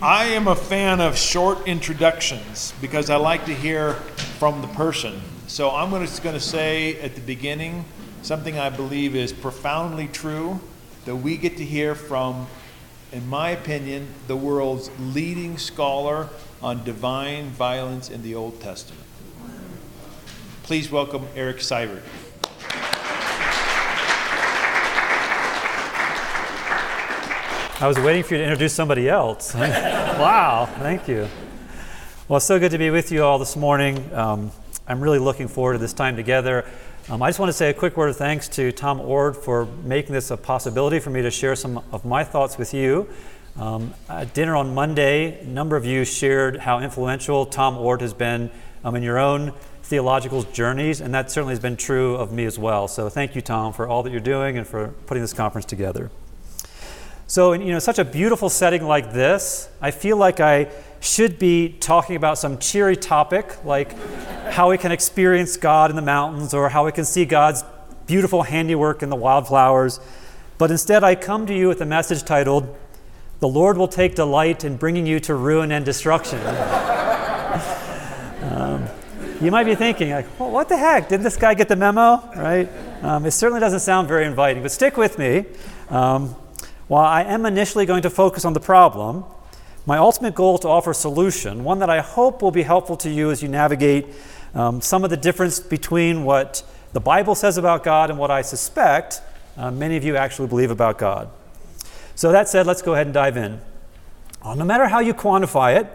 I am a fan of short introductions because I like to hear from the person. So I'm just going to say at the beginning something I believe is profoundly true that we get to hear from, in my opinion, the world's leading scholar on divine violence in the Old Testament. Please welcome Eric Seibert. I was waiting for you to introduce somebody else. wow, thank you. Well, it's so good to be with you all this morning. Um, I'm really looking forward to this time together. Um, I just want to say a quick word of thanks to Tom Oord for making this a possibility for me to share some of my thoughts with you. Um, at dinner on Monday, a number of you shared how influential Tom Oord has been um, in your own theological journeys, and that certainly has been true of me as well. So thank you, Tom, for all that you're doing and for putting this conference together. So, in you know, such a beautiful setting like this, I feel like I should be talking about some cheery topic like how we can experience God in the mountains or how we can see God's beautiful handiwork in the wildflowers. But instead, I come to you with a message titled, The Lord Will Take Delight in Bringing You to Ruin and Destruction. um, you might be thinking, like, well, what the heck? Didn't this guy get the memo? Right? Um, it certainly doesn't sound very inviting, but stick with me. Um, while I am initially going to focus on the problem, my ultimate goal is to offer a solution, one that I hope will be helpful to you as you navigate um, some of the difference between what the Bible says about God and what I suspect uh, many of you actually believe about God. So, that said, let's go ahead and dive in. Uh, no matter how you quantify it,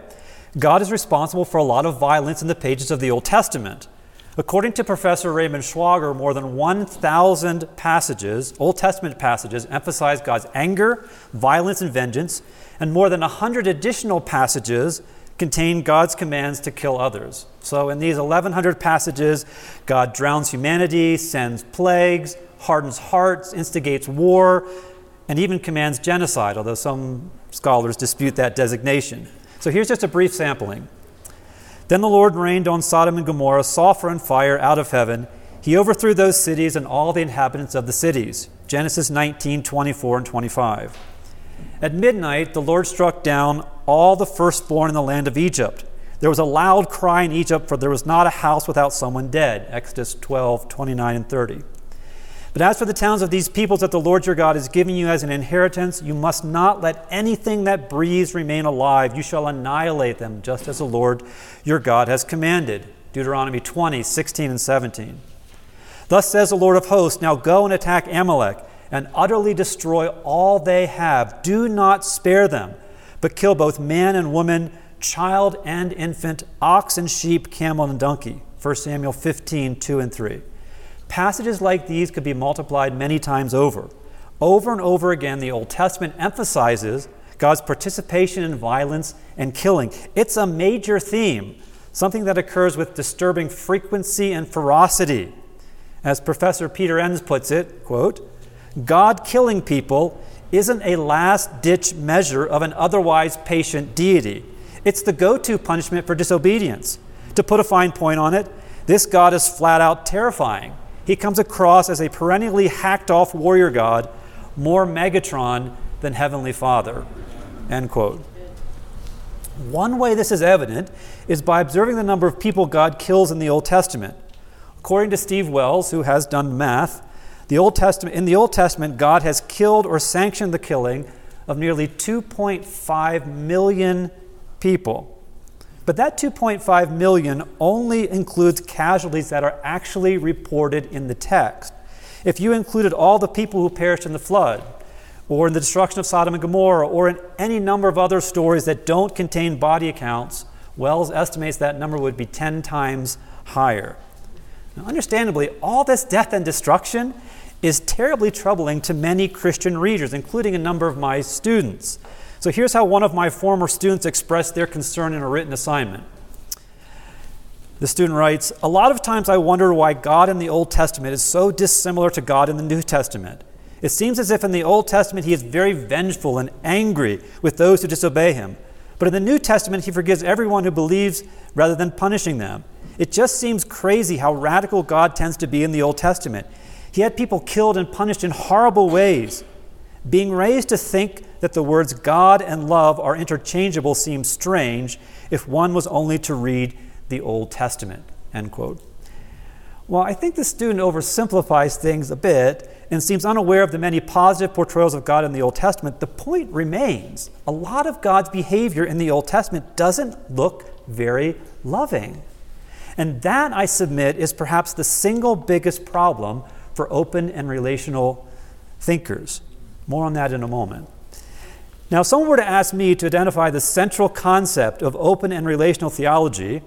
God is responsible for a lot of violence in the pages of the Old Testament. According to Professor Raymund Schwager, more than 1,000 passages, Old Testament passages, emphasize God's anger, violence, and vengeance, and more than 100 additional passages contain God's commands to kill others. So, in these 1,100 passages, God drowns humanity, sends plagues, hardens hearts, instigates war, and even commands genocide, although some scholars dispute that designation. So, here's just a brief sampling. Then the Lord rained on Sodom and Gomorrah sulfur and fire out of heaven. He overthrew those cities and all the inhabitants of the cities. Genesis 19, 24, and 25. At midnight, the Lord struck down all the firstborn in the land of Egypt. There was a loud cry in Egypt, for there was not a house without someone dead. Exodus 12, 29, and 30. But as for the towns of these peoples that the Lord your God is giving you as an inheritance, you must not let anything that breathes remain alive. You shall annihilate them, just as the Lord your God has commanded. Deuteronomy 20, 16, and 17. Thus says the Lord of hosts Now go and attack Amalek and utterly destroy all they have. Do not spare them, but kill both man and woman, child and infant, ox and sheep, camel and donkey. 1 Samuel 15, 2 and 3. Passages like these could be multiplied many times over. Over and over again, the Old Testament emphasizes God's participation in violence and killing. It's a major theme, something that occurs with disturbing frequency and ferocity. As Professor Peter Enns puts it, quote, God killing people isn't a last ditch measure of an otherwise patient deity. It's the go to punishment for disobedience. To put a fine point on it, this God is flat out terrifying he comes across as a perennially hacked off warrior god, more Megatron than Heavenly Father. End quote. One way this is evident is by observing the number of people God kills in the Old Testament. According to Steve Wells, who has done math, the Old Testament, in the Old Testament, God has killed or sanctioned the killing of nearly 2.5 million people. But that 2.5 million only includes casualties that are actually reported in the text. If you included all the people who perished in the flood, or in the destruction of Sodom and Gomorrah, or in any number of other stories that don't contain body accounts, Wells estimates that number would be 10 times higher. Now, understandably, all this death and destruction is terribly troubling to many Christian readers, including a number of my students. So here's how one of my former students expressed their concern in a written assignment. The student writes A lot of times I wonder why God in the Old Testament is so dissimilar to God in the New Testament. It seems as if in the Old Testament he is very vengeful and angry with those who disobey him. But in the New Testament, he forgives everyone who believes rather than punishing them. It just seems crazy how radical God tends to be in the Old Testament. He had people killed and punished in horrible ways. Being raised to think that the words God and love are interchangeable seems strange if one was only to read the Old Testament. End quote. Well, I think the student oversimplifies things a bit and seems unaware of the many positive portrayals of God in the Old Testament. The point remains a lot of God's behavior in the Old Testament doesn't look very loving. And that, I submit, is perhaps the single biggest problem for open and relational thinkers. More on that in a moment. Now, if someone were to ask me to identify the central concept of open and relational theology,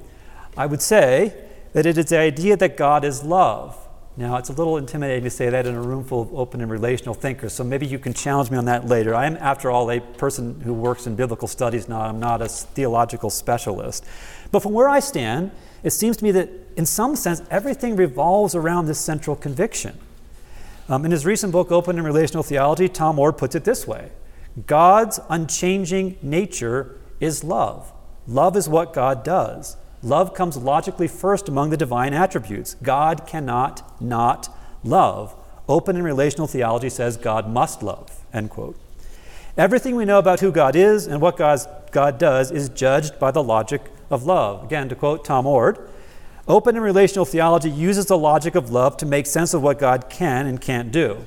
I would say that it is the idea that God is love. Now, it's a little intimidating to say that in a room full of open and relational thinkers, so maybe you can challenge me on that later. I am, after all, a person who works in biblical studies now. I'm not a theological specialist. But from where I stand, it seems to me that in some sense everything revolves around this central conviction. Um, in his recent book, Open and Relational Theology, Tom Oord puts it this way God's unchanging nature is love. Love is what God does. Love comes logically first among the divine attributes. God cannot not love. Open and relational theology says God must love. End quote. Everything we know about who God is and what God's, God does is judged by the logic of love. Again, to quote Tom Oord, open and relational theology uses the logic of love to make sense of what God can and can't do.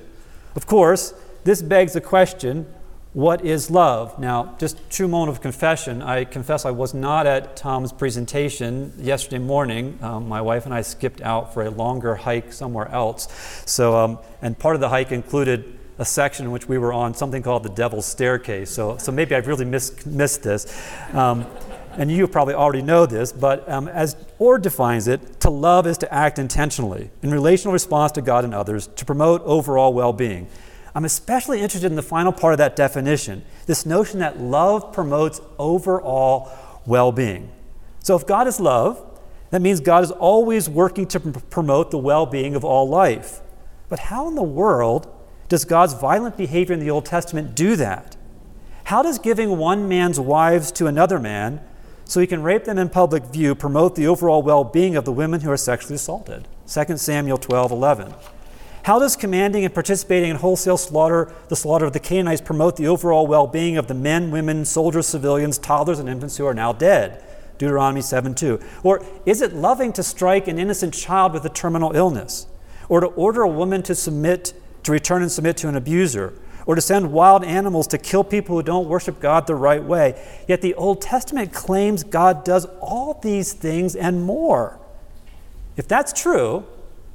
Of course, this begs the question what is love? Now, just true moment of confession. I confess I was not at Tom's presentation yesterday morning. Um, my wife and I skipped out for a longer hike somewhere else. So, um, and part of the hike included a section in which we were on something called the Devil's Staircase. So, so maybe I've really missed, missed this. Um, and you probably already know this, but um, as Oord defines it, to love is to act intentionally in relational response to God and others to promote overall well being. I'm especially interested in the final part of that definition this notion that love promotes overall well being. So, if God is love, that means God is always working to pr- promote the well being of all life. But how in the world does God's violent behavior in the Old Testament do that? How does giving one man's wives to another man so he can rape them in public view promote the overall well being of the women who are sexually assaulted? 2 Samuel 12 11. How does commanding and participating in wholesale slaughter, the slaughter of the Canaanites, promote the overall well being of the men, women, soldiers, civilians, toddlers, and infants who are now dead? Deuteronomy 7 2. Or is it loving to strike an innocent child with a terminal illness? Or to order a woman to submit, to return and submit to an abuser? Or to send wild animals to kill people who don't worship God the right way? Yet the Old Testament claims God does all these things and more. If that's true,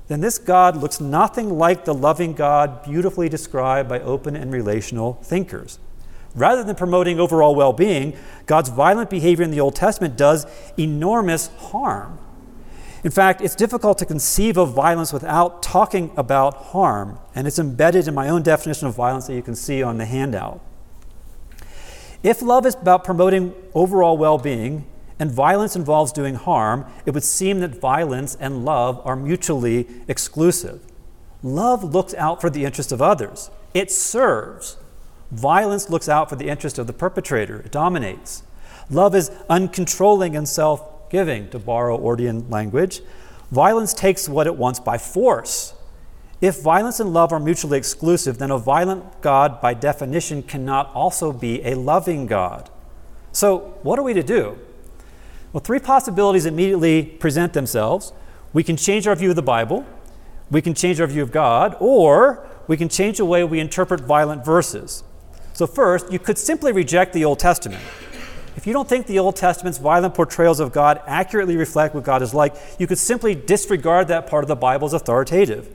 then this God looks nothing like the loving God beautifully described by open and relational thinkers. Rather than promoting overall well being, God's violent behavior in the Old Testament does enormous harm. In fact, it's difficult to conceive of violence without talking about harm, and it's embedded in my own definition of violence that you can see on the handout. If love is about promoting overall well being, and violence involves doing harm, it would seem that violence and love are mutually exclusive. Love looks out for the interest of others, it serves. Violence looks out for the interest of the perpetrator, it dominates. Love is uncontrolling and self giving, to borrow Oordian language. Violence takes what it wants by force. If violence and love are mutually exclusive, then a violent God, by definition, cannot also be a loving God. So, what are we to do? Well, three possibilities immediately present themselves. We can change our view of the Bible, we can change our view of God, or we can change the way we interpret violent verses. So, first, you could simply reject the Old Testament. If you don't think the Old Testament's violent portrayals of God accurately reflect what God is like, you could simply disregard that part of the Bible as authoritative.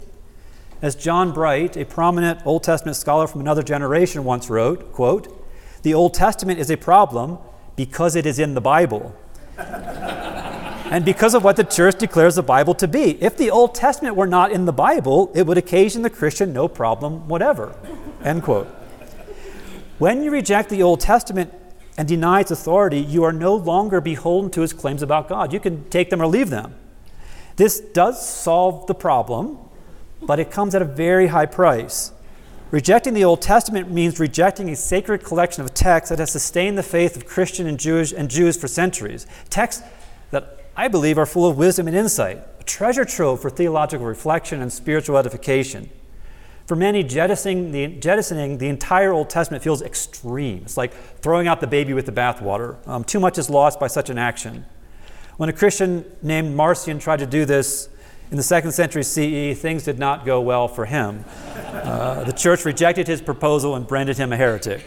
As John Bright, a prominent Old Testament scholar from another generation, once wrote, quote, "The Old Testament is a problem because it is in the Bible." and because of what the church declares the Bible to be. If the Old Testament were not in the Bible, it would occasion the Christian no problem whatever. End quote. When you reject the Old Testament and deny its authority, you are no longer beholden to its claims about God. You can take them or leave them. This does solve the problem, but it comes at a very high price. Rejecting the Old Testament means rejecting a sacred collection of texts that has sustained the faith of Christian and Jewish and Jews for centuries. Texts that I believe are full of wisdom and insight, a treasure trove for theological reflection and spiritual edification. For many, jettisoning the, jettisoning the entire Old Testament feels extreme. It's like throwing out the baby with the bathwater. Um, too much is lost by such an action. When a Christian named Marcion tried to do this in the second century CE, things did not go well for him. Uh, the church rejected his proposal and branded him a heretic.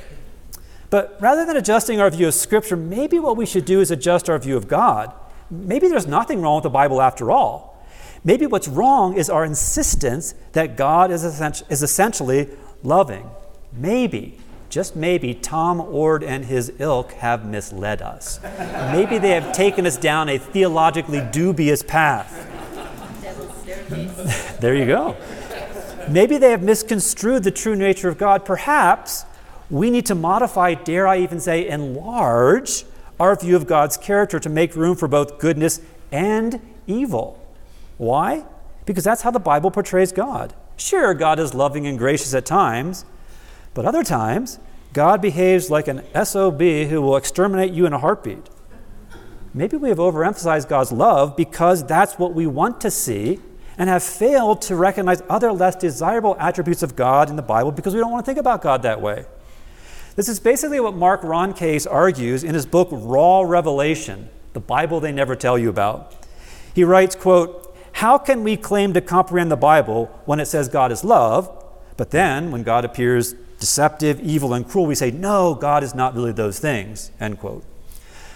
But rather than adjusting our view of Scripture, maybe what we should do is adjust our view of God. Maybe there's nothing wrong with the Bible after all. Maybe what's wrong is our insistence that God is, is essentially loving. Maybe, just maybe, Tom Oord and his ilk have misled us. maybe they have taken us down a theologically dubious path. there you go. Maybe they have misconstrued the true nature of God. Perhaps we need to modify, dare I even say, enlarge our view of God's character to make room for both goodness and evil. Why? Because that's how the Bible portrays God. Sure, God is loving and gracious at times, but other times, God behaves like an SOB who will exterminate you in a heartbeat. Maybe we have overemphasized God's love because that's what we want to see and have failed to recognize other less desirable attributes of God in the Bible because we don't want to think about God that way. This is basically what Mark Roncace argues in his book Raw Revelation, the Bible they never tell you about. He writes, quote, "How can we claim to comprehend the Bible when it says God is love, but then when God appears deceptive, evil, and cruel, we say, no, God is not really those things." End quote.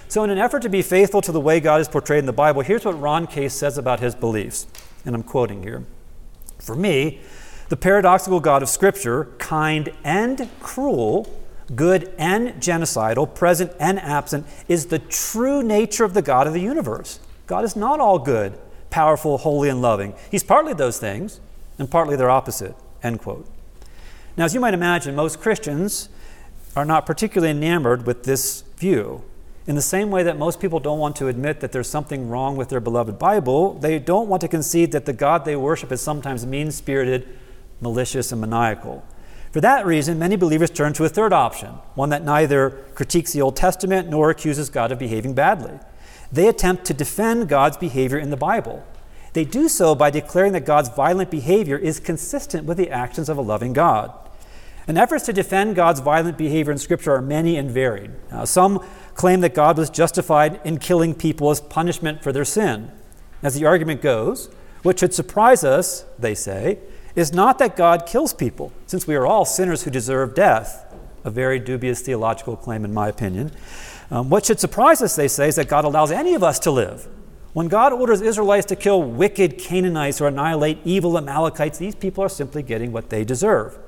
So, in an effort to be faithful to the way God is portrayed in the Bible, here's what Roncace says about his beliefs, and I'm quoting here. For me, the paradoxical God of Scripture, kind and cruel, good and genocidal, present and absent, is the true nature of the God of the universe. God is not all good, powerful, holy, and loving. He's partly those things, and partly their opposite. End quote. Now, as you might imagine, most Christians are not particularly enamored with this view. In the same way that most people don't want to admit that there's something wrong with their beloved Bible, they don't want to concede that the God they worship is sometimes mean spirited, malicious, and maniacal. For that reason, many believers turn to a third option, one that neither critiques the Old Testament nor accuses God of behaving badly. They attempt to defend God's behavior in the Bible. They do so by declaring that God's violent behavior is consistent with the actions of a loving God. And efforts to defend God's violent behavior in Scripture are many and varied. Now, some claim that God was justified in killing people as punishment for their sin. As the argument goes, what should surprise us, they say, is not that God kills people, since we are all sinners who deserve death. A very dubious theological claim, in my opinion. Um, what should surprise us, they say, is that God allows any of us to live. When God orders Israelites to kill wicked Canaanites or annihilate evil Amalekites, these people are simply getting what they deserve.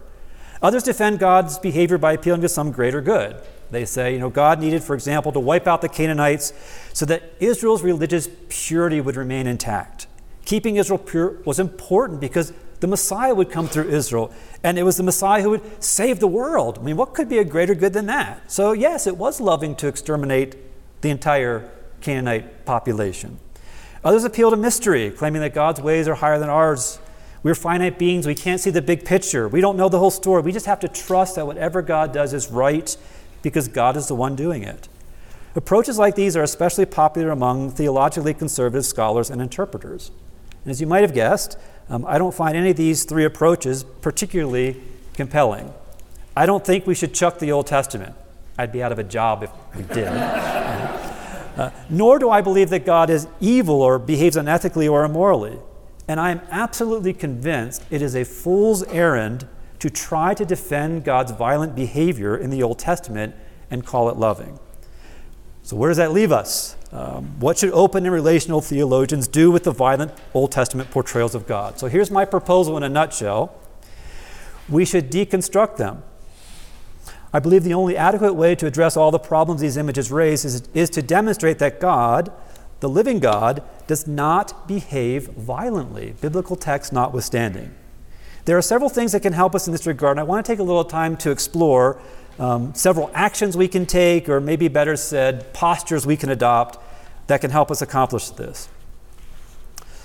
Others defend God's behavior by appealing to some greater good. They say, you know, God needed, for example, to wipe out the Canaanites so that Israel's religious purity would remain intact. Keeping Israel pure was important because the Messiah would come through Israel, and it was the Messiah who would save the world. I mean, what could be a greater good than that? So, yes, it was loving to exterminate the entire Canaanite population. Others appeal to mystery, claiming that God's ways are higher than ours. We're finite beings. We can't see the big picture. We don't know the whole story. We just have to trust that whatever God does is right because God is the one doing it. Approaches like these are especially popular among theologically conservative scholars and interpreters. And as you might have guessed, um, I don't find any of these three approaches particularly compelling. I don't think we should chuck the Old Testament. I'd be out of a job if we did. uh, nor do I believe that God is evil or behaves unethically or immorally. And I am absolutely convinced it is a fool's errand to try to defend God's violent behavior in the Old Testament and call it loving. So, where does that leave us? Um, what should open and relational theologians do with the violent Old Testament portrayals of God? So here's my proposal in a nutshell. We should deconstruct them. I believe the only adequate way to address all the problems these images raise is, is to demonstrate that God, the living God, does not behave violently, biblical text notwithstanding. There are several things that can help us in this regard, and I want to take a little time to explore um, several actions we can take, or maybe better said, postures we can adopt that can help us accomplish this.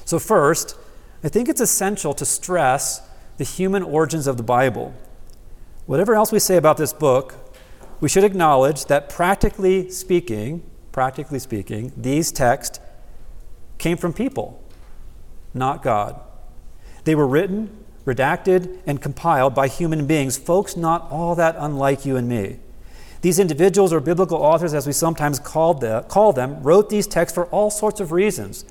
So, first, I think it's essential to stress the human origins of the Bible. Whatever else we say about this book, we should acknowledge that practically speaking, practically speaking, these texts came from people, not God. They were written redacted and compiled by human beings, folks not all that unlike you and me. These individuals, or biblical authors as we sometimes call them, wrote these texts for all sorts of reasons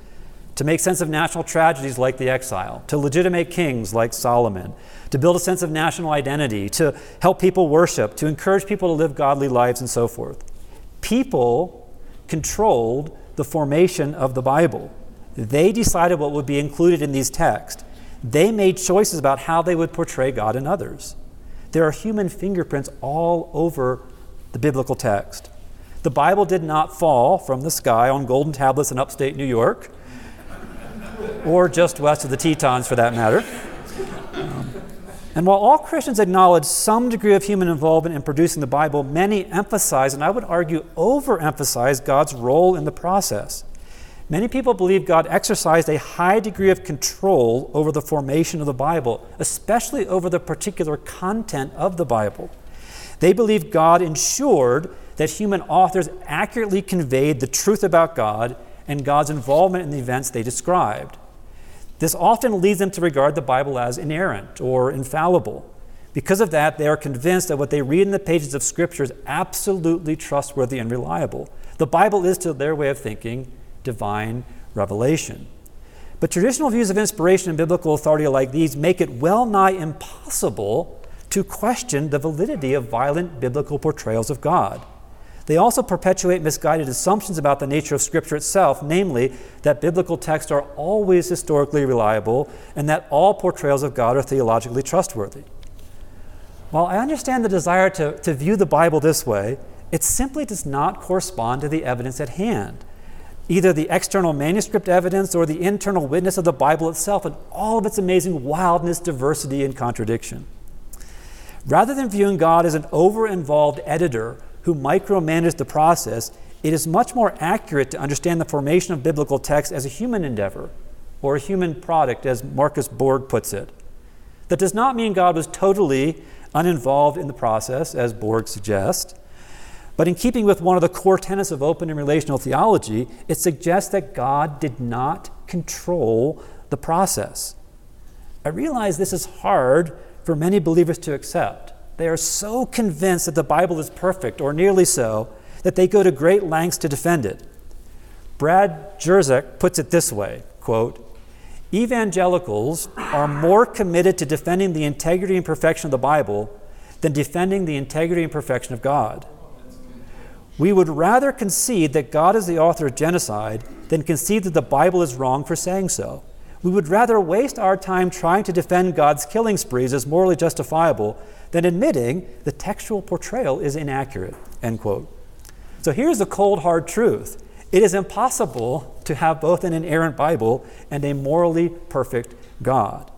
to make sense of national tragedies like the exile, to legitimate kings like Solomon, to build a sense of national identity, to help people worship, to encourage people to live godly lives, and so forth. People controlled the formation of the Bible. They decided what would be included in these texts. They made choices about how they would portray God in others. There are human fingerprints all over the biblical text. The Bible did not fall from the sky on golden tablets in upstate New York, or just west of the Tetons for that matter. And while all Christians acknowledge some degree of human involvement in producing the Bible, many emphasize, and I would argue overemphasize, God's role in the process. Many people believe God exercised a high degree of control over the formation of the Bible, especially over the particular content of the Bible. They believe God ensured that human authors accurately conveyed the truth about God and God's involvement in the events they described. This often leads them to regard the Bible as inerrant or infallible. Because of that, they are convinced that what they read in the pages of Scripture is absolutely trustworthy and reliable. The Bible is, to their way of thinking, divine revelation. But traditional views of inspiration and biblical authority like these make it well nigh impossible to question the validity of violent biblical portrayals of God. They also perpetuate misguided assumptions about the nature of Scripture itself, namely that biblical texts are always historically reliable and that all portrayals of God are theologically trustworthy. While I understand the desire to, to view the Bible this way, it simply does not correspond to the evidence at hand either the external manuscript evidence or the internal witness of the Bible itself and all of its amazing wildness, diversity, and contradiction. Rather than viewing God as an over involved editor who micromanaged the process, it is much more accurate to understand the formation of biblical text as a human endeavor or a human product, as Marcus Borg puts it. That does not mean God was totally uninvolved in the process, as Borg suggests. But in keeping with one of the core tenets of open and relational theology, it suggests that God did not control the process. I realize this is hard for many believers to accept. They are so convinced that the Bible is perfect, or nearly so, that they go to great lengths to defend it. Brad Jersak puts it this way quote, Evangelicals are more committed to defending the integrity and perfection of the Bible than defending the integrity and perfection of God. We would rather concede that God is the author of genocide than concede that the Bible is wrong for saying so. We would rather waste our time trying to defend God's killing sprees as morally justifiable than admitting the textual portrayal is inaccurate. End quote. So here's the cold, hard truth it is impossible to have both an inerrant Bible and a morally perfect God.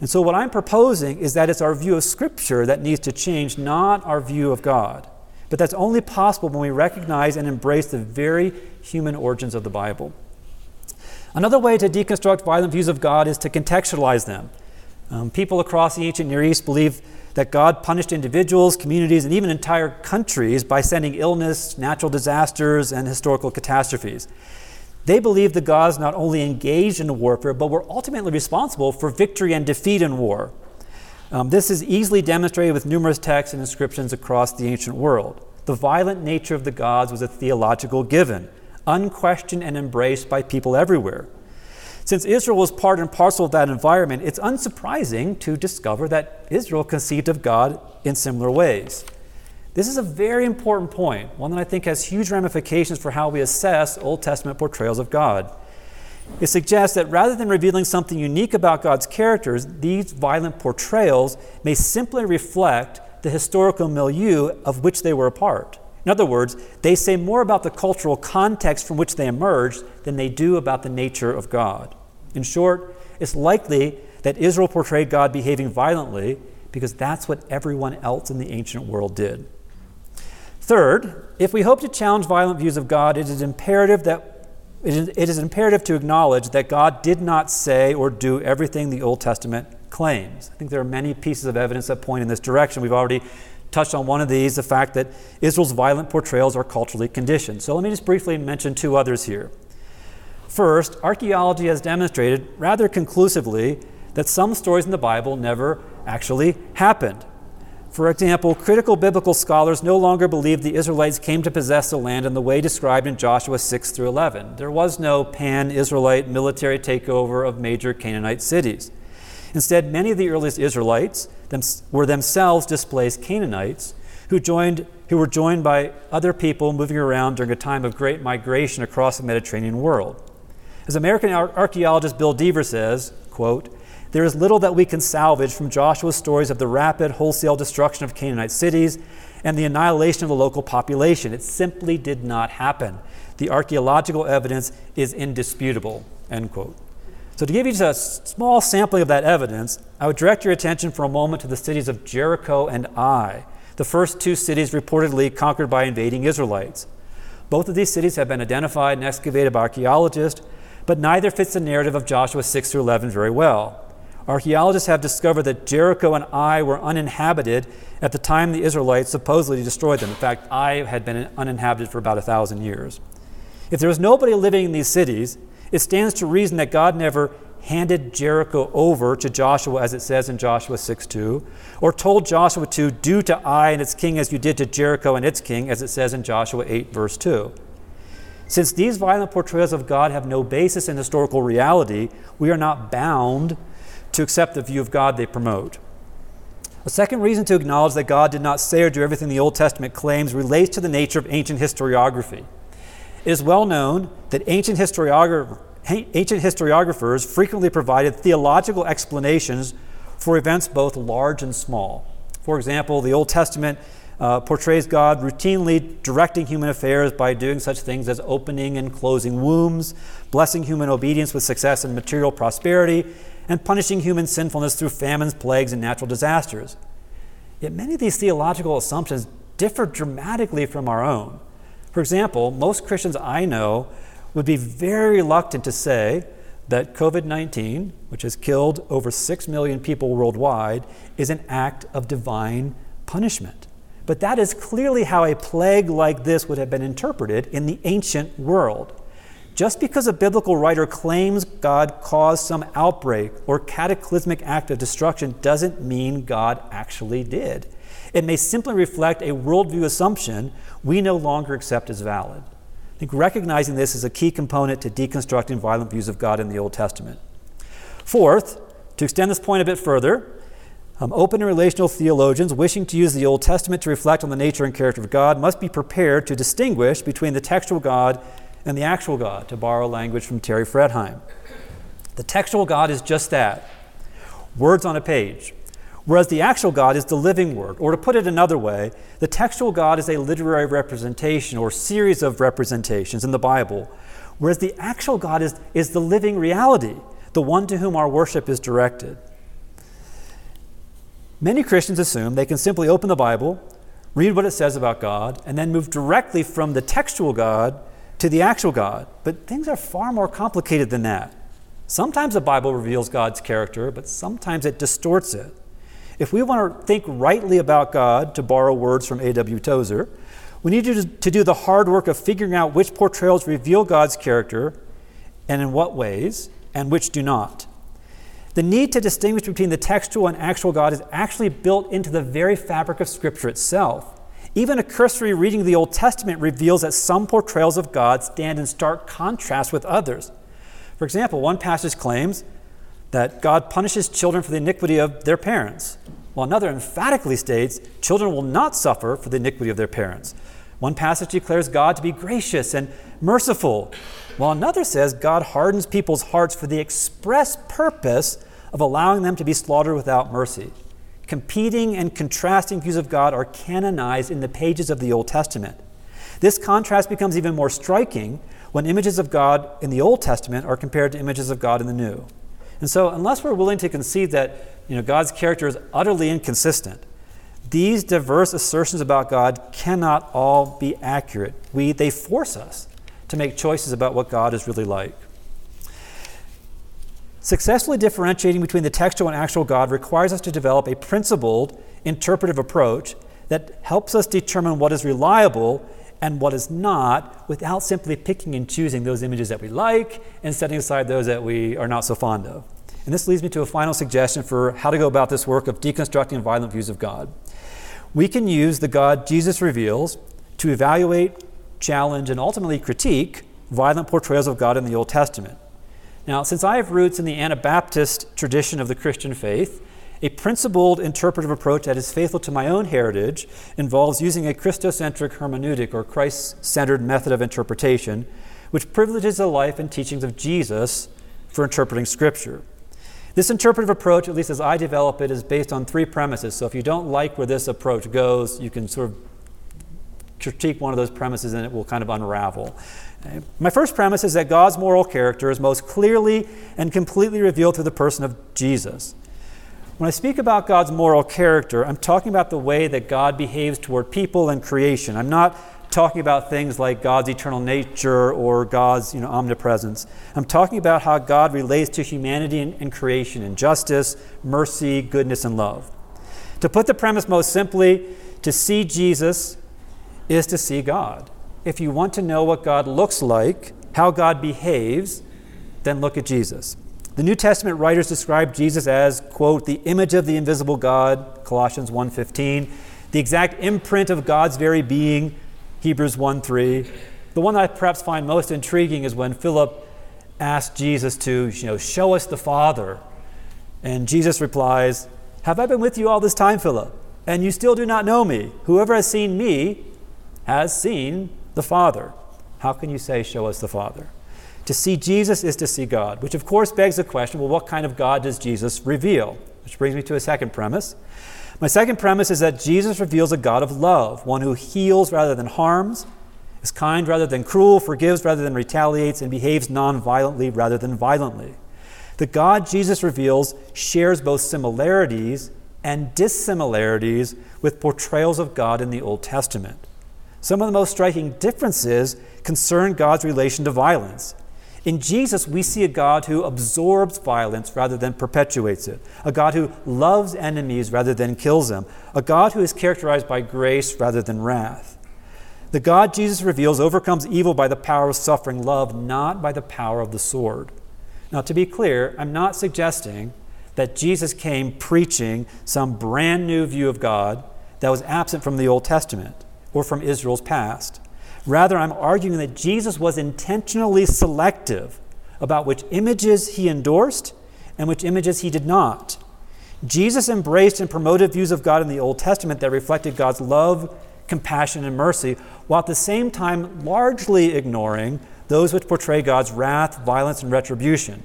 And so, what I'm proposing is that it's our view of Scripture that needs to change, not our view of God. But that's only possible when we recognize and embrace the very human origins of the Bible. Another way to deconstruct violent views of God is to contextualize them. Um, people across the ancient Near East believe that God punished individuals, communities, and even entire countries by sending illness, natural disasters, and historical catastrophes. They believed the gods not only engaged in warfare, but were ultimately responsible for victory and defeat in war. Um, this is easily demonstrated with numerous texts and inscriptions across the ancient world. The violent nature of the gods was a theological given, unquestioned and embraced by people everywhere. Since Israel was part and parcel of that environment, it's unsurprising to discover that Israel conceived of God in similar ways. This is a very important point, one that I think has huge ramifications for how we assess Old Testament portrayals of God. It suggests that rather than revealing something unique about God's characters, these violent portrayals may simply reflect the historical milieu of which they were a part. In other words, they say more about the cultural context from which they emerged than they do about the nature of God. In short, it's likely that Israel portrayed God behaving violently because that's what everyone else in the ancient world did. Third, if we hope to challenge violent views of God, it is imperative that it is imperative to acknowledge that God did not say or do everything the Old Testament claims. I think there are many pieces of evidence that point in this direction. We've already touched on one of these the fact that Israel's violent portrayals are culturally conditioned. So let me just briefly mention two others here. First, archaeology has demonstrated rather conclusively that some stories in the Bible never actually happened. For example, critical biblical scholars no longer believe the Israelites came to possess the land in the way described in Joshua 6 through 11. There was no pan Israelite military takeover of major Canaanite cities. Instead, many of the earliest Israelites were themselves displaced Canaanites who, joined, who were joined by other people moving around during a time of great migration across the Mediterranean world. As American archaeologist Bill Dever says, quote, there is little that we can salvage from Joshua's stories of the rapid, wholesale destruction of Canaanite cities and the annihilation of the local population. It simply did not happen. The archaeological evidence is indisputable. End quote. So, to give you just a small sampling of that evidence, I would direct your attention for a moment to the cities of Jericho and Ai, the first two cities reportedly conquered by invading Israelites. Both of these cities have been identified and excavated by archaeologists, but neither fits the narrative of Joshua 6 through 11 very well. Archaeologists have discovered that Jericho and Ai were uninhabited at the time the Israelites supposedly destroyed them. In fact, Ai had been uninhabited for about a thousand years. If there was nobody living in these cities, it stands to reason that God never handed Jericho over to Joshua, as it says in Joshua 6 2, or told Joshua to do to Ai and its king as you did to Jericho and its king, as it says in Joshua 8, verse 2. Since these violent portrayals of God have no basis in historical reality, we are not bound to accept the view of God they promote. A second reason to acknowledge that God did not say or do everything the Old Testament claims relates to the nature of ancient historiography. It is well known that ancient, ancient historiographers frequently provided theological explanations for events both large and small. For example, the Old Testament uh, portrays God routinely directing human affairs by doing such things as opening and closing wombs, blessing human obedience with success and material prosperity, and punishing human sinfulness through famines, plagues, and natural disasters. Yet many of these theological assumptions differ dramatically from our own. For example, most Christians I know would be very reluctant to say that COVID 19, which has killed over 6 million people worldwide, is an act of divine punishment. But that is clearly how a plague like this would have been interpreted in the ancient world. Just because a biblical writer claims God caused some outbreak or cataclysmic act of destruction doesn't mean God actually did. It may simply reflect a worldview assumption we no longer accept as valid. I think recognizing this is a key component to deconstructing violent views of God in the Old Testament. Fourth, to extend this point a bit further, um, open and relational theologians wishing to use the Old Testament to reflect on the nature and character of God must be prepared to distinguish between the textual God and the actual God, to borrow language from Terry Fretheim. The textual God is just that words on a page, whereas the actual God is the living word. Or to put it another way, the textual God is a literary representation or series of representations in the Bible, whereas the actual God is, is the living reality, the one to whom our worship is directed. Many Christians assume they can simply open the Bible, read what it says about God, and then move directly from the textual God to the actual God. But things are far more complicated than that. Sometimes the Bible reveals God's character, but sometimes it distorts it. If we want to think rightly about God, to borrow words from A.W. Tozer, we need to do the hard work of figuring out which portrayals reveal God's character and in what ways, and which do not. The need to distinguish between the textual and actual God is actually built into the very fabric of Scripture itself. Even a cursory reading of the Old Testament reveals that some portrayals of God stand in stark contrast with others. For example, one passage claims that God punishes children for the iniquity of their parents, while another emphatically states children will not suffer for the iniquity of their parents. One passage declares God to be gracious and merciful, while another says God hardens people's hearts for the express purpose of allowing them to be slaughtered without mercy competing and contrasting views of God are canonized in the pages of the Old Testament. This contrast becomes even more striking when images of God in the Old Testament are compared to images of God in the New. And so, unless we're willing to concede that you know, God's character is utterly inconsistent, these diverse assertions about God cannot all be accurate. We, they force us to make choices about what God is really like. Successfully differentiating between the textual and actual God requires us to develop a principled interpretive approach that helps us determine what is reliable and what is not without simply picking and choosing those images that we like and setting aside those that we are not so fond of. And this leads me to a final suggestion for how to go about this work of deconstructing violent views of God. We can use the God Jesus reveals to evaluate, challenge, and ultimately critique violent portrayals of God in the Old Testament. Now, since I have roots in the Anabaptist tradition of the Christian faith, a principled interpretive approach that is faithful to my own heritage involves using a Christocentric hermeneutic or Christ centered method of interpretation, which privileges the life and teachings of Jesus for interpreting Scripture. This interpretive approach, at least as I develop it, is based on three premises. So if you don't like where this approach goes, you can sort of critique one of those premises and it will kind of unravel. My first premise is that God's moral character is most clearly and completely revealed through the person of Jesus. When I speak about God's moral character, I'm talking about the way that God behaves toward people and creation. I'm not talking about things like God's eternal nature or God's you know, omnipresence. I'm talking about how God relates to humanity and, and creation in justice, mercy, goodness, and love. To put the premise most simply, to see Jesus is to see God. If you want to know what God looks like, how God behaves, then look at Jesus. The New Testament writers describe Jesus as, quote, the image of the invisible God, Colossians 1:15, the exact imprint of God's very being, Hebrews 1:3. The one I perhaps find most intriguing is when Philip asked Jesus to, you know, show us the Father. And Jesus replies, Have I been with you all this time, Philip? And you still do not know me. Whoever has seen me has seen the Father. How can you say, Show us the Father? To see Jesus is to see God, which of course begs the question well, what kind of God does Jesus reveal? Which brings me to a second premise. My second premise is that Jesus reveals a God of love, one who heals rather than harms, is kind rather than cruel, forgives rather than retaliates, and behaves non violently rather than violently. The God Jesus reveals shares both similarities and dissimilarities with portrayals of God in the Old Testament. Some of the most striking differences concern God's relation to violence. In Jesus, we see a God who absorbs violence rather than perpetuates it, a God who loves enemies rather than kills them, a God who is characterized by grace rather than wrath. The God Jesus reveals overcomes evil by the power of suffering love, not by the power of the sword. Now, to be clear, I'm not suggesting that Jesus came preaching some brand new view of God that was absent from the Old Testament or from Israel's past. Rather, I'm arguing that Jesus was intentionally selective about which images he endorsed and which images he did not. Jesus embraced and promoted views of God in the Old Testament that reflected God's love, compassion, and mercy, while at the same time largely ignoring those which portray God's wrath, violence, and retribution.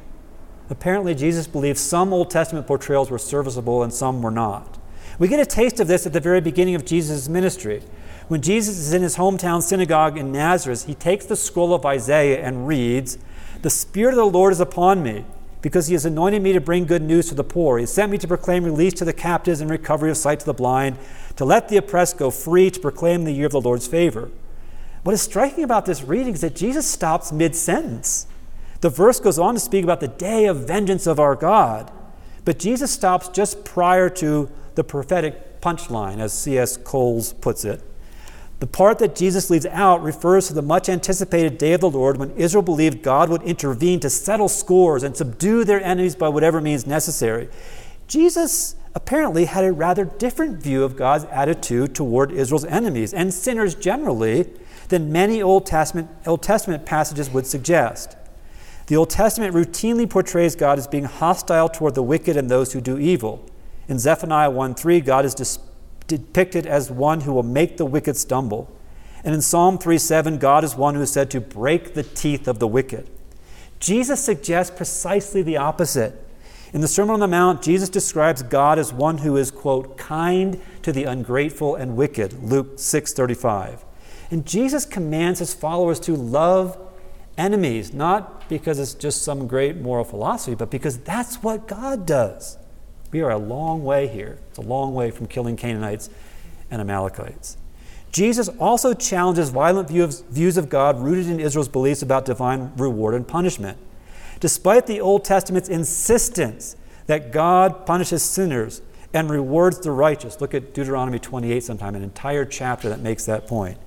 Apparently, Jesus believed some Old Testament portrayals were serviceable and some were not. We get a taste of this at the very beginning of Jesus' ministry. When Jesus is in his hometown synagogue in Nazareth, he takes the scroll of Isaiah and reads, The Spirit of the Lord is upon me, because he has anointed me to bring good news to the poor. He has sent me to proclaim release to the captives and recovery of sight to the blind, to let the oppressed go free, to proclaim the year of the Lord's favor. What is striking about this reading is that Jesus stops mid sentence. The verse goes on to speak about the day of vengeance of our God, but Jesus stops just prior to the prophetic punchline, as C.S. Cowles puts it. The part that Jesus leaves out refers to the much anticipated day of the Lord when Israel believed God would intervene to settle scores and subdue their enemies by whatever means necessary. Jesus apparently had a rather different view of God's attitude toward Israel's enemies and sinners generally than many Old Testament, Old Testament passages would suggest. The Old Testament routinely portrays God as being hostile toward the wicked and those who do evil. In Zephaniah 1 3, God is dis- depicted as one who will make the wicked stumble. And in Psalm 3 7, God is one who is said to break the teeth of the wicked. Jesus suggests precisely the opposite. In the Sermon on the Mount, Jesus describes God as one who is, quote, kind to the ungrateful and wicked, Luke 6:35. And Jesus commands his followers to love enemies, not because it's just some great moral philosophy, but because that's what God does. We are a long way here. It's a long way from killing Canaanites and Amalekites. Jesus also challenges violent views of God rooted in Israel's beliefs about divine reward and punishment. Despite the Old Testament's insistence that God punishes sinners and rewards the righteous, look at Deuteronomy 28 sometime, an entire chapter that makes that point.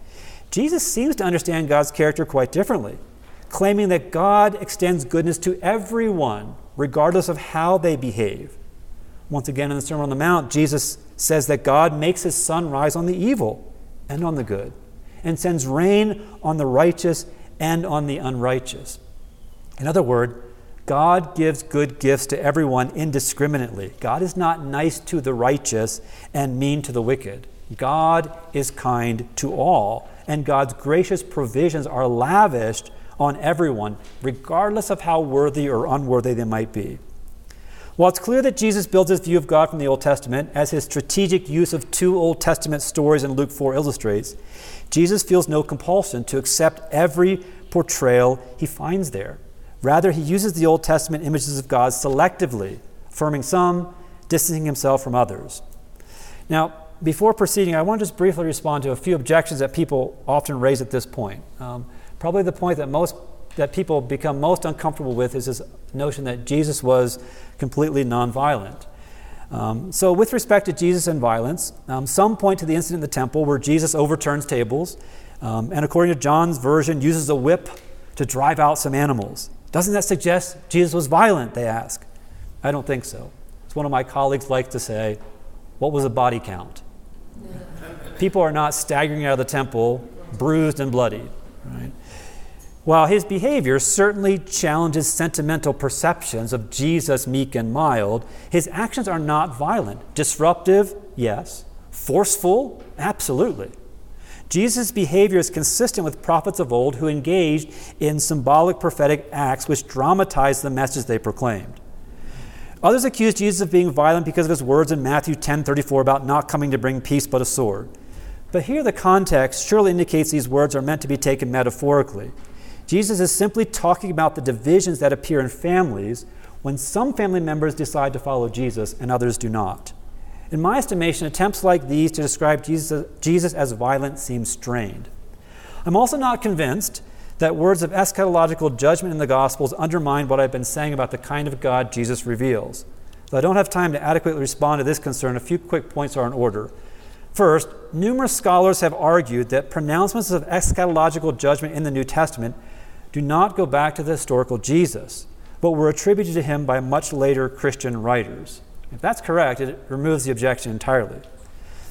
Jesus seems to understand God's character quite differently, claiming that God extends goodness to everyone regardless of how they behave. Once again, in the Sermon on the Mount, Jesus says that God makes his sun rise on the evil and on the good, and sends rain on the righteous and on the unrighteous. In other words, God gives good gifts to everyone indiscriminately. God is not nice to the righteous and mean to the wicked. God is kind to all, and God's gracious provisions are lavished on everyone, regardless of how worthy or unworthy they might be. While it's clear that Jesus builds his view of God from the Old Testament, as his strategic use of two Old Testament stories in Luke 4 illustrates, Jesus feels no compulsion to accept every portrayal he finds there. Rather, he uses the Old Testament images of God selectively, affirming some, distancing himself from others. Now, before proceeding, I want to just briefly respond to a few objections that people often raise at this point. Um, probably the point that most that people become most uncomfortable with is this notion that Jesus was completely nonviolent. Um, so, with respect to Jesus and violence, um, some point to the incident in the temple where Jesus overturns tables, um, and according to John's version, uses a whip to drive out some animals. Doesn't that suggest Jesus was violent? They ask. I don't think so. As one of my colleagues likes to say, what was a body count? People are not staggering out of the temple bruised and bloodied. Right? While his behavior certainly challenges sentimental perceptions of Jesus meek and mild, his actions are not violent. Disruptive, yes. Forceful, absolutely. Jesus' behavior is consistent with prophets of old who engaged in symbolic prophetic acts which dramatized the message they proclaimed. Others accuse Jesus of being violent because of his words in Matthew 10:34 about not coming to bring peace but a sword. But here the context surely indicates these words are meant to be taken metaphorically. Jesus is simply talking about the divisions that appear in families when some family members decide to follow Jesus and others do not. In my estimation, attempts like these to describe Jesus, Jesus as violent seem strained. I'm also not convinced that words of eschatological judgment in the Gospels undermine what I've been saying about the kind of God Jesus reveals. Though I don't have time to adequately respond to this concern, a few quick points are in order. First, numerous scholars have argued that pronouncements of eschatological judgment in the New Testament do not go back to the historical Jesus, but were attributed to him by much later Christian writers. If that's correct, it removes the objection entirely.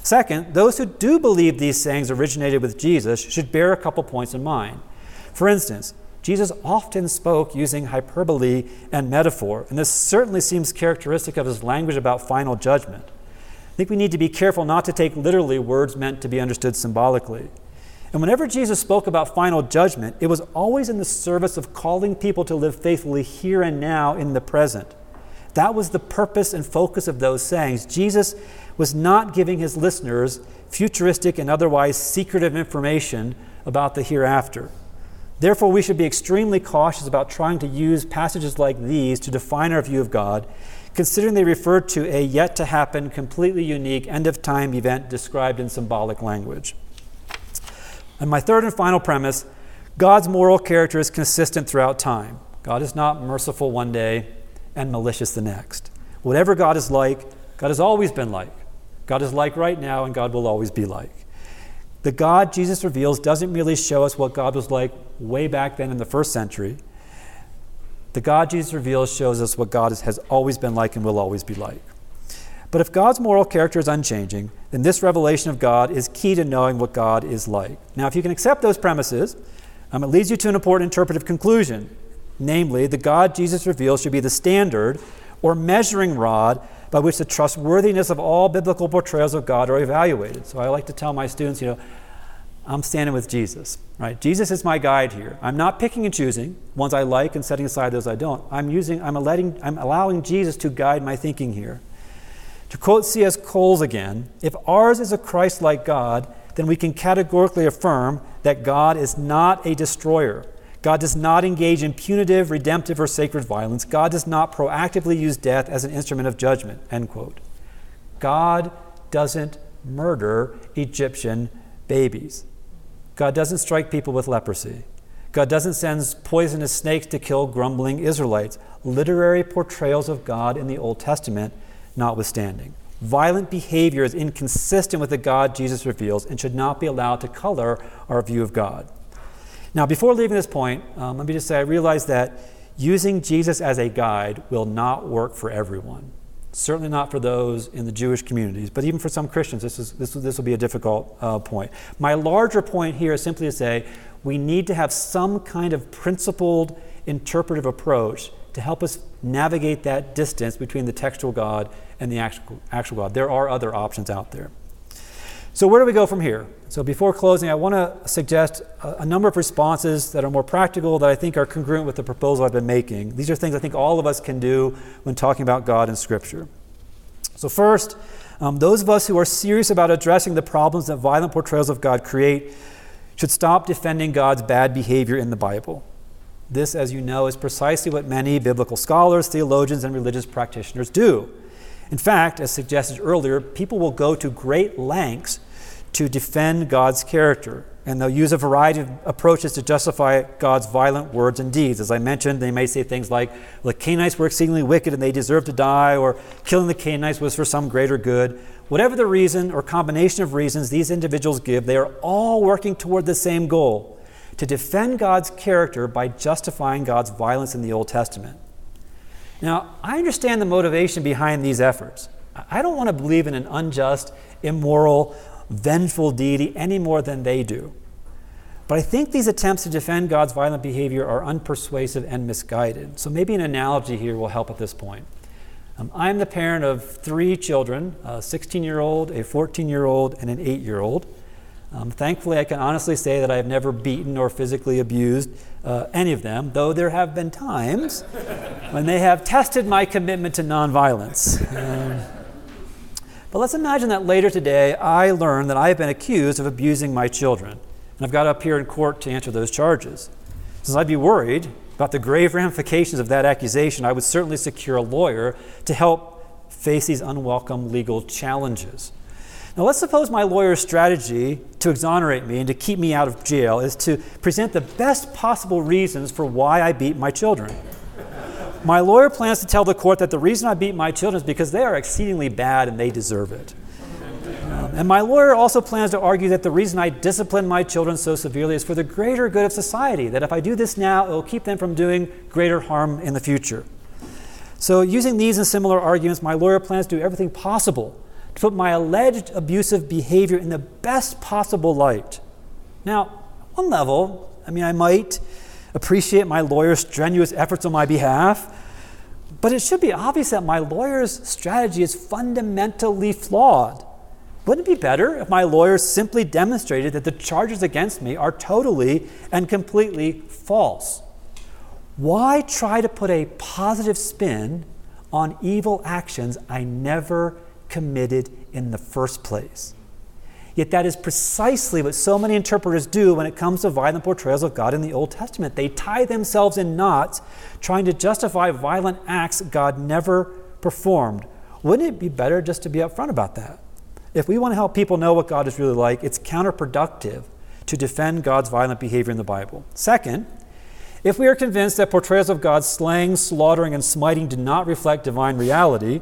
Second, those who do believe these sayings originated with Jesus should bear a couple points in mind. For instance, Jesus often spoke using hyperbole and metaphor, and this certainly seems characteristic of his language about final judgment. I think we need to be careful not to take literally words meant to be understood symbolically. And whenever Jesus spoke about final judgment, it was always in the service of calling people to live faithfully here and now in the present. That was the purpose and focus of those sayings. Jesus was not giving his listeners futuristic and otherwise secretive information about the hereafter. Therefore, we should be extremely cautious about trying to use passages like these to define our view of God, considering they refer to a yet to happen, completely unique, end of time event described in symbolic language. And my third and final premise God's moral character is consistent throughout time. God is not merciful one day and malicious the next. Whatever God is like, God has always been like. God is like right now, and God will always be like. The God Jesus reveals doesn't merely show us what God was like way back then in the first century. The God Jesus reveals shows us what God has always been like and will always be like. But if God's moral character is unchanging, then this revelation of God is key to knowing what God is like. Now, if you can accept those premises, um, it leads you to an important interpretive conclusion. Namely, the God Jesus reveals should be the standard or measuring rod by which the trustworthiness of all biblical portrayals of God are evaluated. So I like to tell my students, you know, I'm standing with Jesus, right? Jesus is my guide here. I'm not picking and choosing ones I like and setting aside those I don't. I'm using, I'm letting, I'm allowing Jesus to guide my thinking here. To quote C.S. Cowles again, if ours is a Christ like God, then we can categorically affirm that God is not a destroyer. God does not engage in punitive, redemptive, or sacred violence. God does not proactively use death as an instrument of judgment. End quote. God doesn't murder Egyptian babies. God doesn't strike people with leprosy. God doesn't send poisonous snakes to kill grumbling Israelites. Literary portrayals of God in the Old Testament notwithstanding. Violent behavior is inconsistent with the God Jesus reveals and should not be allowed to color our view of God. Now, before leaving this point, um, let me just say I realize that using Jesus as a guide will not work for everyone. Certainly not for those in the Jewish communities, but even for some Christians, this, is, this, this will be a difficult uh, point. My larger point here is simply to say we need to have some kind of principled interpretive approach to help us navigate that distance between the textual God and the actual, actual God. There are other options out there. So, where do we go from here? So, before closing, I want to suggest a, a, number of responses that are more practical that I think are congruent with the proposal I've been making. These are things I think all of us can do when talking about God in Scripture. So, first, um, those of us who are serious about addressing the problems that violent portrayals of God create should stop defending God's bad behavior in the Bible. This, as you know, is precisely what many biblical scholars, theologians, and religious practitioners do. In fact, as suggested earlier, people will go to great lengths to defend God's character, and they'll use a variety of approaches to justify God's violent words and deeds. As I mentioned, they may say things like, the Canaanites were exceedingly wicked and they deserve to die, or killing the Canaanites was for some greater good. Whatever the reason or combination of reasons these individuals give, they are all working toward the same goal to defend God's character by justifying God's violence in the Old Testament. Now, I understand the motivation behind these efforts. I don't want to believe in an unjust, immoral, vengeful deity any more than they do. But I think these attempts to defend God's violent behavior are unpersuasive and misguided. So maybe an analogy here will help at this point. Um, I'm the parent of three children a 16 year old, a 14 year old, and an 8 year old. Um, thankfully, I can honestly say that I have never beaten or physically abused uh, any of them, though there have been times when they have tested my commitment to nonviolence. Um, but let's imagine that later today I learn that I have been accused of abusing my children, and I've got to appear in court to answer those charges. Since I'd be worried about the grave ramifications of that accusation, I would certainly secure a lawyer to help face these unwelcome legal challenges. Now, let's suppose my lawyer's strategy to exonerate me and to keep me out of jail is to present the best possible reasons for why I beat my children. My lawyer plans to tell the court that the reason I beat my children is because they are exceedingly bad and they deserve it. Um, and my lawyer also plans to argue that the reason I discipline my children so severely is for the greater good of society, that if I do this now, it will keep them from doing greater harm in the future. So, using these and similar arguments, my lawyer plans to do everything possible to put my alleged abusive behavior in the best possible light. Now, one level, I mean, I might appreciate my lawyer's strenuous efforts on my behalf, but it should be obvious that my lawyer's strategy is fundamentally flawed. Wouldn't it be better if my lawyer simply demonstrated that the charges against me are totally and completely false? Why try to put a positive spin on evil actions I never committed in the first place? Yet that is precisely what so many interpreters do when it comes to violent portrayals of God in the Old Testament. They tie themselves in knots trying to justify violent acts God never performed. Wouldn't it be better just to be upfront about that? If we want to help people know what God is really like, it's counterproductive to defend God's violent behavior in the Bible. Second, if we are convinced that portrayals of God slaying, slaughtering, and smiting do not reflect divine reality,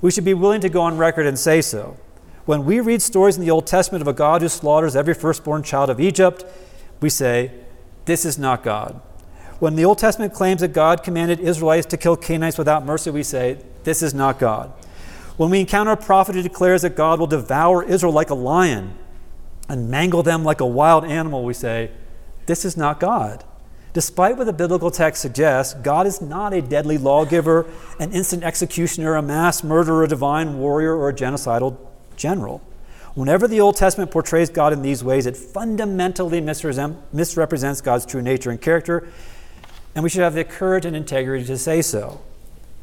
we should be willing to go on record and say so. When we read stories in the Old Testament of a God who slaughters every firstborn child of Egypt, we say, This is not God. When the Old Testament claims that God commanded Israelites to kill Canaanites without mercy, we say, This is not God. When we encounter a prophet who declares that God will devour Israel like a lion and mangle them like a wild animal, we say, This is not God. Despite what the biblical text suggests, God is not a deadly lawgiver, an instant executioner, a mass murderer, a divine warrior, or a genocidal general. Whenever the Old Testament portrays God in these ways, it fundamentally misrepresents God's true nature and character, and we should have the courage and integrity to say so.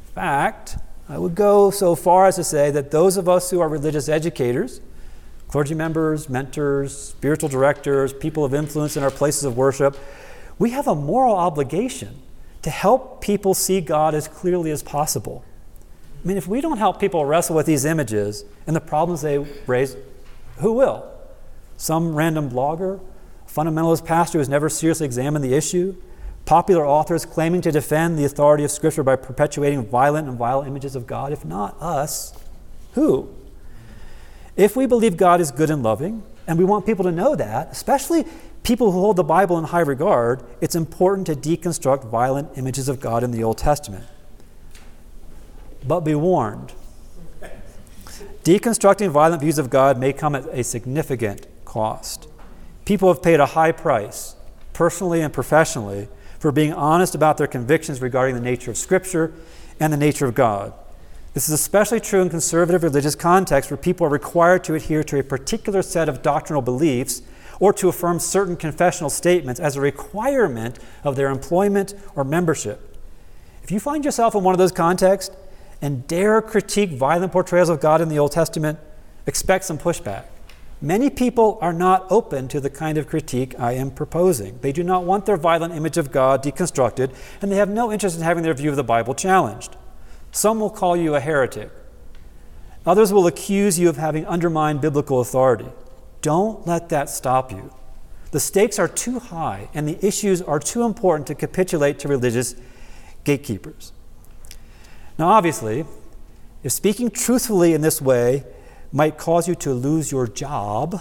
In fact, I would go so far as to say that those of us who are religious educators, clergy members, mentors, spiritual directors, people of influence in our places of worship, we have a moral obligation to help people see God as clearly as possible. I mean, if we don't help people wrestle with these images and the problems they raise, who will? Some random blogger, fundamentalist pastor who's never seriously examined the issue, popular authors claiming to defend the authority of Scripture by perpetuating violent and vile images of God? If not us, who? If we believe God is good and loving, and we want people to know that, especially people who hold the Bible in high regard, it's important to deconstruct violent images of God in the Old Testament. But be warned deconstructing violent views of God may come at a significant cost. People have paid a high price, personally and professionally, for being honest about their convictions regarding the nature of Scripture and the nature of God. This is especially true in conservative religious contexts where people are required to adhere to a particular set of doctrinal beliefs or to affirm certain confessional statements as a requirement of their employment or membership. If you find yourself in one of those contexts and dare critique violent portrayals of God in the Old Testament, expect some pushback. Many people are not open to the kind of critique I am proposing. They do not want their violent image of God deconstructed, and they have no interest in having their view of the Bible challenged. Some will call you a heretic. Others will accuse you of having undermined biblical authority. Don't let that stop you. The stakes are too high and the issues are too important to capitulate to religious gatekeepers. Now, obviously, if speaking truthfully in this way might cause you to lose your job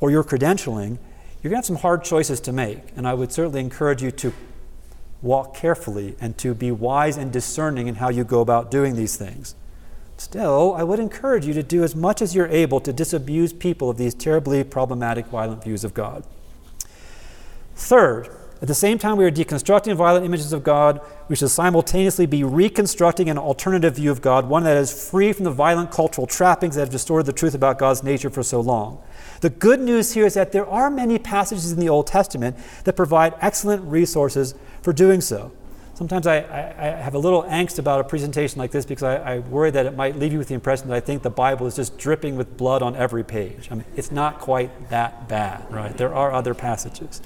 or your credentialing, you're going to have some hard choices to make. And I would certainly encourage you to walk carefully and to be wise and discerning in how you go about doing these things. Still, I would encourage you to do as much as you're able to disabuse people of these terribly problematic, violent views of God. Third, at the same time we are deconstructing violent images of God, we should simultaneously be reconstructing an alternative view of God, one that is free from the violent cultural trappings that have distorted the truth about God's nature for so long. The good news here is that there are many passages in the Old Testament that provide excellent resources for doing so. Sometimes I, I, I, have a little angst about a presentation like this because I, I, worry that it might leave you with the impression that I think the Bible is just dripping with blood on every page. I mean, it's not quite that bad, right? There are other passages.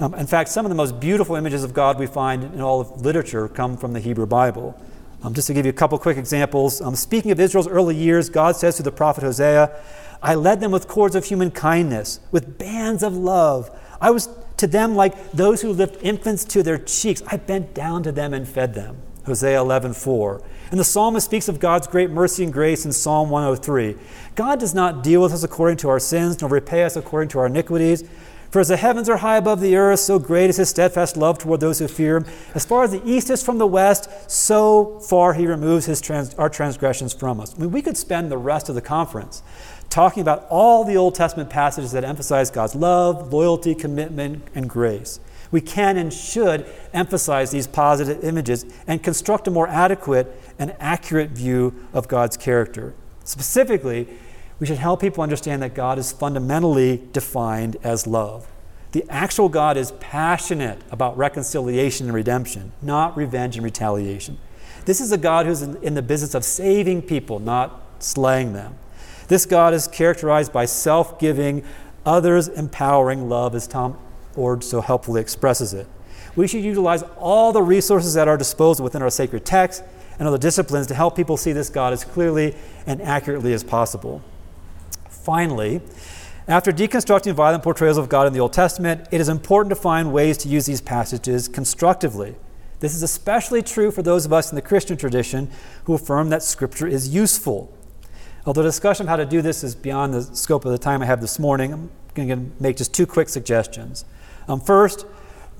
Um, in fact, some of the most beautiful images of God we find in all of literature come from the Hebrew Bible. Um, just to give you a couple quick examples, um, speaking of Israel's early years, God says to the prophet Hosea, I led them with cords of human kindness, with bands of love. I was to them like those who lift infants to their cheeks. I bent down to them and fed them. Hosea 11:4. And the psalmist speaks of God's great mercy and grace in Psalm 103. God does not deal with us according to our sins, nor repay us according to our iniquities. For as the heavens are high above the earth, so great is his steadfast love toward those who fear him. As far as the east is from the west, so far he removes his trans- our transgressions from us. I mean, we could spend the rest of the conference talking about all the Old Testament passages that emphasize God's love, loyalty, commitment, and grace. We can and should emphasize these positive images and construct a more adequate and accurate view of God's character. Specifically, we should help people understand that God is fundamentally defined as love. The actual God is passionate about reconciliation and redemption, not revenge and retaliation. This is a God who's in, the business of saving people, not slaying them. This God is characterized by self giving, others empowering love, as Tom Oord so helpfully expresses it. We should utilize all the resources at our disposal within our sacred text and other disciplines to help people see this God as clearly and accurately as possible. Finally, after deconstructing violent portrayals of God in the Old Testament, it is important to find ways to use these passages constructively. This is especially true for those of us in the Christian tradition who affirm that Scripture is useful. Although discussion of how to do this is beyond the scope of the time I have this morning, I'm going to make just two quick suggestions. Um, first,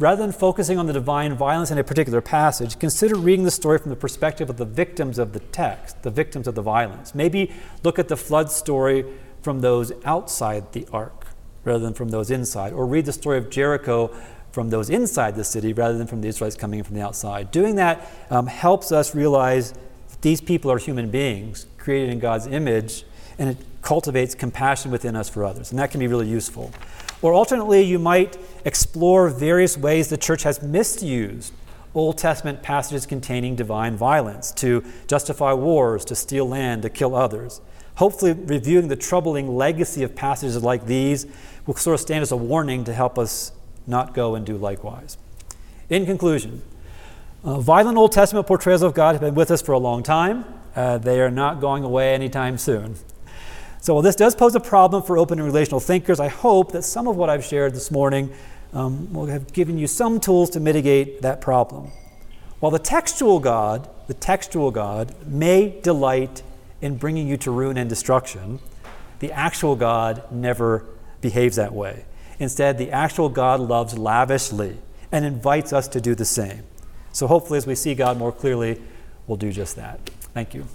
rather than focusing on the divine violence in a particular passage, consider reading the story from the perspective of the victims of the text, the victims of the violence. Maybe look at the flood story from those outside the ark rather than from those inside, or read the story of Jericho from those inside the city rather than from the Israelites coming in from the outside. Doing that um, helps us realize these people are human beings created in God's image, and it cultivates compassion within us for others. And that can be really useful. Or alternately, you might explore various ways the church has misused Old Testament passages containing divine violence to justify wars, to steal land, to kill others. Hopefully, reviewing the troubling legacy of passages like these will sort of stand as a warning to help us not go and do likewise. In conclusion, uh, violent Old Testament portrayals of God have been with us for a long time. Uh, they are not going away anytime soon. So, while this does pose a problem for open and relational thinkers, I hope that some of what I've shared this morning um, will have given you some tools to mitigate that problem. While the textual God, the textual God, may delight in bringing you to ruin and destruction, the actual God never behaves that way. Instead, the actual God loves lavishly and invites us to do the same. So hopefully, as we see God more clearly, we'll do just that. Thank you.